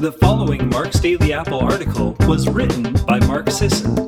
The following Mark's Daily Apple article was written by Mark Sisson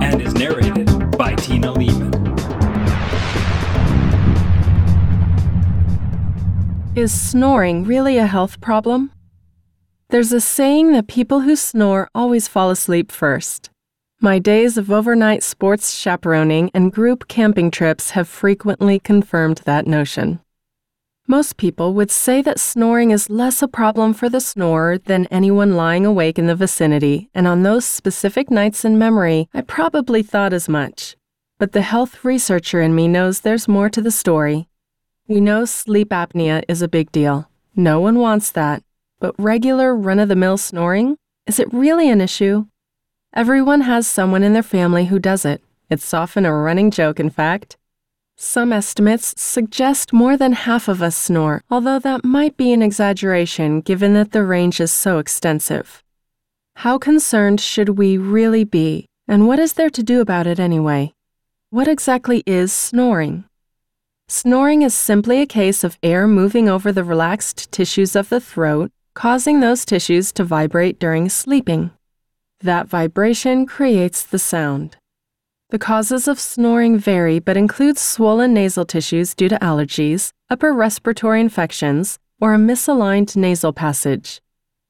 and is narrated by Tina Leaman. Is snoring really a health problem? There's a saying that people who snore always fall asleep first. My days of overnight sports chaperoning and group camping trips have frequently confirmed that notion. Most people would say that snoring is less a problem for the snorer than anyone lying awake in the vicinity, and on those specific nights in memory, I probably thought as much. But the health researcher in me knows there's more to the story. We know sleep apnea is a big deal. No one wants that. But regular run of the mill snoring? Is it really an issue? Everyone has someone in their family who does it. It's often a running joke, in fact. Some estimates suggest more than half of us snore, although that might be an exaggeration given that the range is so extensive. How concerned should we really be, and what is there to do about it anyway? What exactly is snoring? Snoring is simply a case of air moving over the relaxed tissues of the throat, causing those tissues to vibrate during sleeping. That vibration creates the sound. The causes of snoring vary but include swollen nasal tissues due to allergies, upper respiratory infections, or a misaligned nasal passage.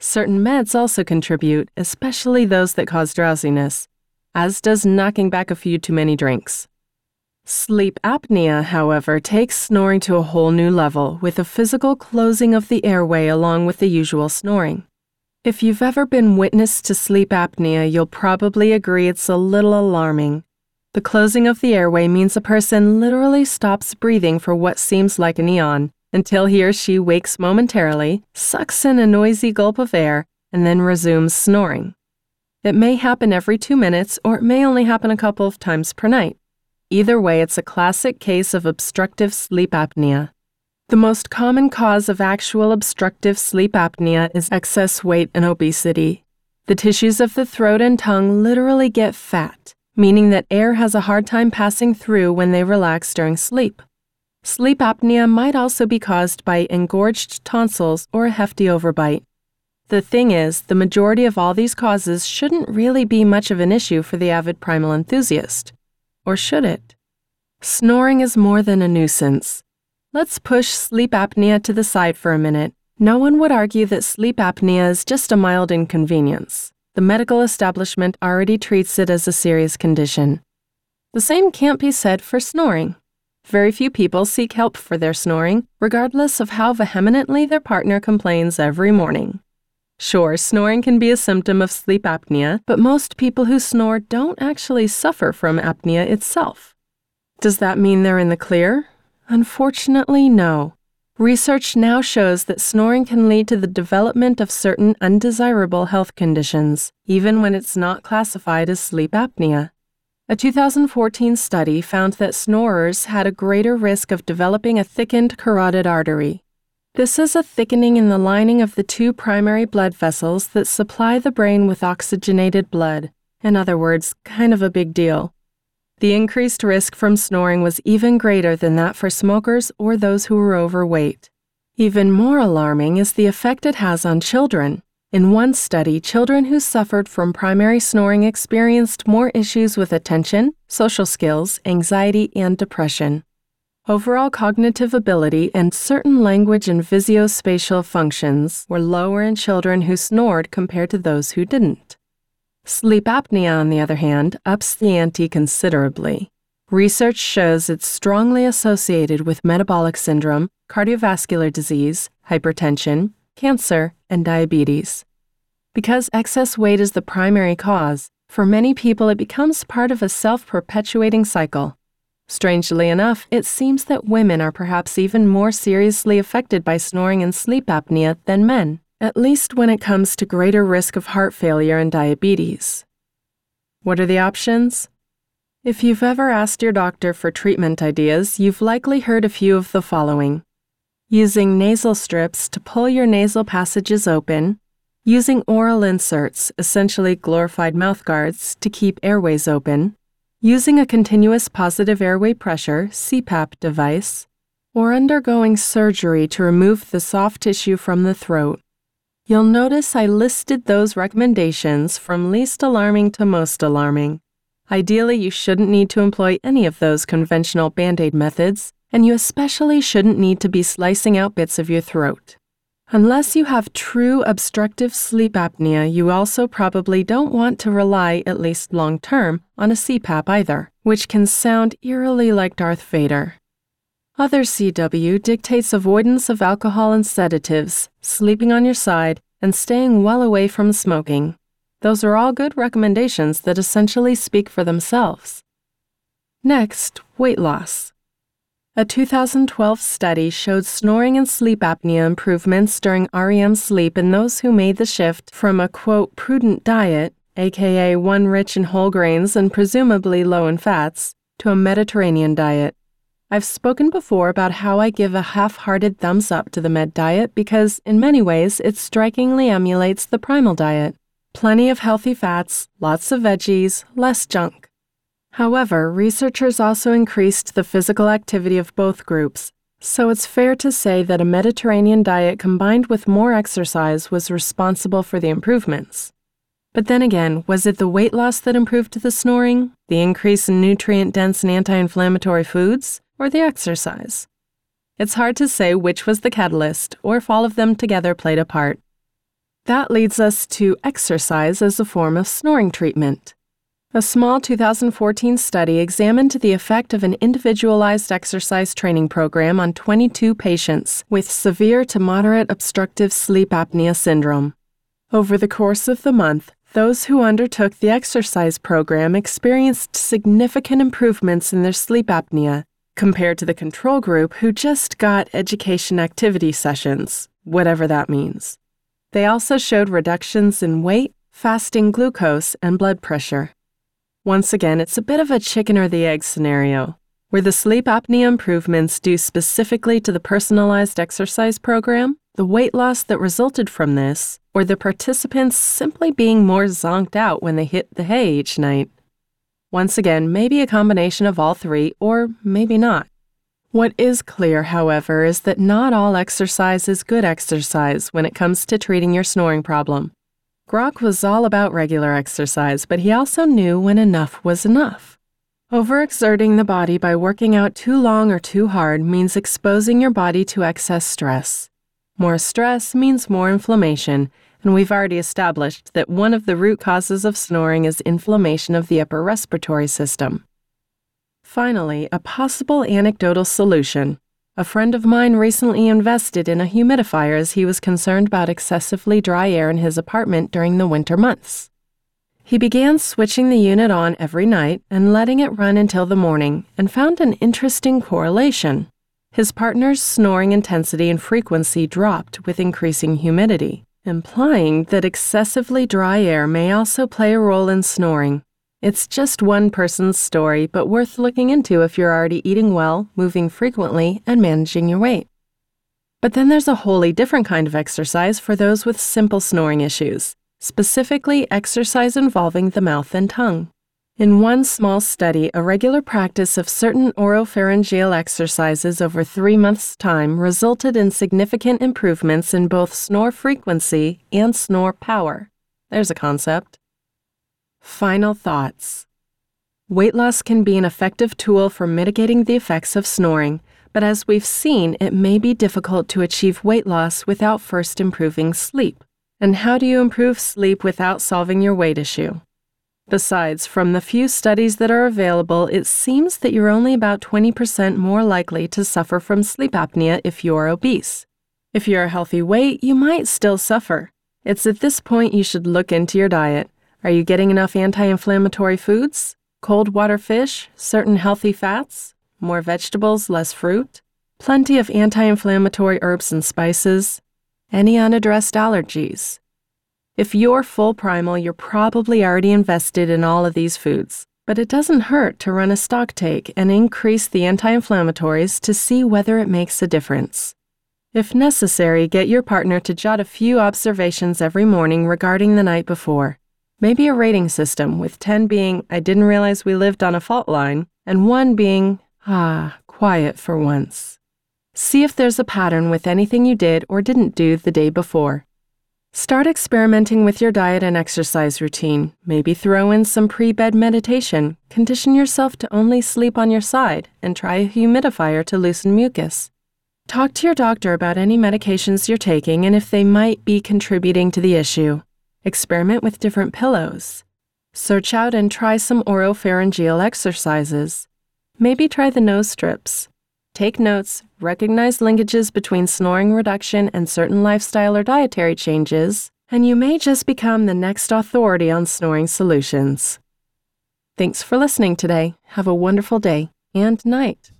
Certain meds also contribute, especially those that cause drowsiness, as does knocking back a few too many drinks. Sleep apnea, however, takes snoring to a whole new level with a physical closing of the airway along with the usual snoring. If you've ever been witness to sleep apnea, you'll probably agree it's a little alarming. The closing of the airway means a person literally stops breathing for what seems like an eon until he or she wakes momentarily, sucks in a noisy gulp of air, and then resumes snoring. It may happen every two minutes, or it may only happen a couple of times per night. Either way, it's a classic case of obstructive sleep apnea. The most common cause of actual obstructive sleep apnea is excess weight and obesity. The tissues of the throat and tongue literally get fat meaning that air has a hard time passing through when they relax during sleep. Sleep apnea might also be caused by engorged tonsils or a hefty overbite. The thing is, the majority of all these causes shouldn't really be much of an issue for the avid primal enthusiast. Or should it? Snoring is more than a nuisance. Let's push sleep apnea to the side for a minute. No one would argue that sleep apnea is just a mild inconvenience the medical establishment already treats it as a serious condition. The same can't be said for snoring. Very few people seek help for their snoring, regardless of how vehemently their partner complains every morning. Sure, snoring can be a symptom of sleep apnea, but most people who snore don't actually suffer from apnea itself. Does that mean they're in the clear? Unfortunately, no. Research now shows that snoring can lead to the development of certain undesirable health conditions, even when it's not classified as sleep apnea. A 2014 study found that snorers had a greater risk of developing a thickened carotid artery. This is a thickening in the lining of the two primary blood vessels that supply the brain with oxygenated blood. In other words, kind of a big deal. The increased risk from snoring was even greater than that for smokers or those who were overweight. Even more alarming is the effect it has on children. In one study, children who suffered from primary snoring experienced more issues with attention, social skills, anxiety, and depression. Overall cognitive ability and certain language and visuospatial functions were lower in children who snored compared to those who didn't. Sleep apnea, on the other hand, ups the ante considerably. Research shows it's strongly associated with metabolic syndrome, cardiovascular disease, hypertension, cancer, and diabetes. Because excess weight is the primary cause, for many people it becomes part of a self perpetuating cycle. Strangely enough, it seems that women are perhaps even more seriously affected by snoring and sleep apnea than men at least when it comes to greater risk of heart failure and diabetes. What are the options? If you've ever asked your doctor for treatment ideas, you've likely heard a few of the following using nasal strips to pull your nasal passages open, using oral inserts, essentially glorified mouthguards, to keep airways open, using a continuous positive airway pressure CPAP device, or undergoing surgery to remove the soft tissue from the throat, You'll notice I listed those recommendations from least alarming to most alarming. Ideally, you shouldn't need to employ any of those conventional band aid methods, and you especially shouldn't need to be slicing out bits of your throat. Unless you have true obstructive sleep apnea, you also probably don't want to rely, at least long term, on a CPAP either, which can sound eerily like Darth Vader. Other CW dictates avoidance of alcohol and sedatives, sleeping on your side, and staying well away from smoking. Those are all good recommendations that essentially speak for themselves. Next, weight loss. A 2012 study showed snoring and sleep apnea improvements during REM sleep in those who made the shift from a quote prudent diet, aka one rich in whole grains and presumably low in fats, to a Mediterranean diet. I've spoken before about how I give a half hearted thumbs up to the med diet because, in many ways, it strikingly emulates the primal diet. Plenty of healthy fats, lots of veggies, less junk. However, researchers also increased the physical activity of both groups, so it's fair to say that a Mediterranean diet combined with more exercise was responsible for the improvements. But then again, was it the weight loss that improved the snoring, the increase in nutrient dense and anti inflammatory foods, or the exercise? It's hard to say which was the catalyst, or if all of them together played a part. That leads us to exercise as a form of snoring treatment. A small 2014 study examined the effect of an individualized exercise training program on 22 patients with severe to moderate obstructive sleep apnea syndrome. Over the course of the month, those who undertook the exercise program experienced significant improvements in their sleep apnea compared to the control group who just got education activity sessions, whatever that means. They also showed reductions in weight, fasting glucose, and blood pressure. Once again, it's a bit of a chicken or the egg scenario. Were the sleep apnea improvements due specifically to the personalized exercise program, the weight loss that resulted from this, or the participants simply being more zonked out when they hit the hay each night? Once again, maybe a combination of all three, or maybe not. What is clear, however, is that not all exercise is good exercise when it comes to treating your snoring problem. Grok was all about regular exercise, but he also knew when enough was enough. Overexerting the body by working out too long or too hard means exposing your body to excess stress. More stress means more inflammation, and we've already established that one of the root causes of snoring is inflammation of the upper respiratory system. Finally, a possible anecdotal solution a friend of mine recently invested in a humidifier as he was concerned about excessively dry air in his apartment during the winter months. He began switching the unit on every night and letting it run until the morning and found an interesting correlation. His partner's snoring intensity and frequency dropped with increasing humidity, implying that excessively dry air may also play a role in snoring. It's just one person's story, but worth looking into if you're already eating well, moving frequently, and managing your weight. But then there's a wholly different kind of exercise for those with simple snoring issues, specifically exercise involving the mouth and tongue. In one small study, a regular practice of certain oropharyngeal exercises over three months' time resulted in significant improvements in both snore frequency and snore power. There's a concept. Final thoughts. Weight loss can be an effective tool for mitigating the effects of snoring, but as we've seen, it may be difficult to achieve weight loss without first improving sleep. And how do you improve sleep without solving your weight issue? Besides, from the few studies that are available, it seems that you're only about 20% more likely to suffer from sleep apnea if you're obese. If you're a healthy weight, you might still suffer. It's at this point you should look into your diet. Are you getting enough anti inflammatory foods? Cold water fish? Certain healthy fats? More vegetables, less fruit? Plenty of anti inflammatory herbs and spices? Any unaddressed allergies? If you're full primal, you're probably already invested in all of these foods. But it doesn't hurt to run a stock take and increase the anti inflammatories to see whether it makes a difference. If necessary, get your partner to jot a few observations every morning regarding the night before. Maybe a rating system, with 10 being, I didn't realize we lived on a fault line, and 1 being, ah, quiet for once. See if there's a pattern with anything you did or didn't do the day before. Start experimenting with your diet and exercise routine. Maybe throw in some pre bed meditation. Condition yourself to only sleep on your side and try a humidifier to loosen mucus. Talk to your doctor about any medications you're taking and if they might be contributing to the issue. Experiment with different pillows. Search out and try some oropharyngeal exercises. Maybe try the nose strips. Take notes, recognize linkages between snoring reduction and certain lifestyle or dietary changes, and you may just become the next authority on snoring solutions. Thanks for listening today. Have a wonderful day and night.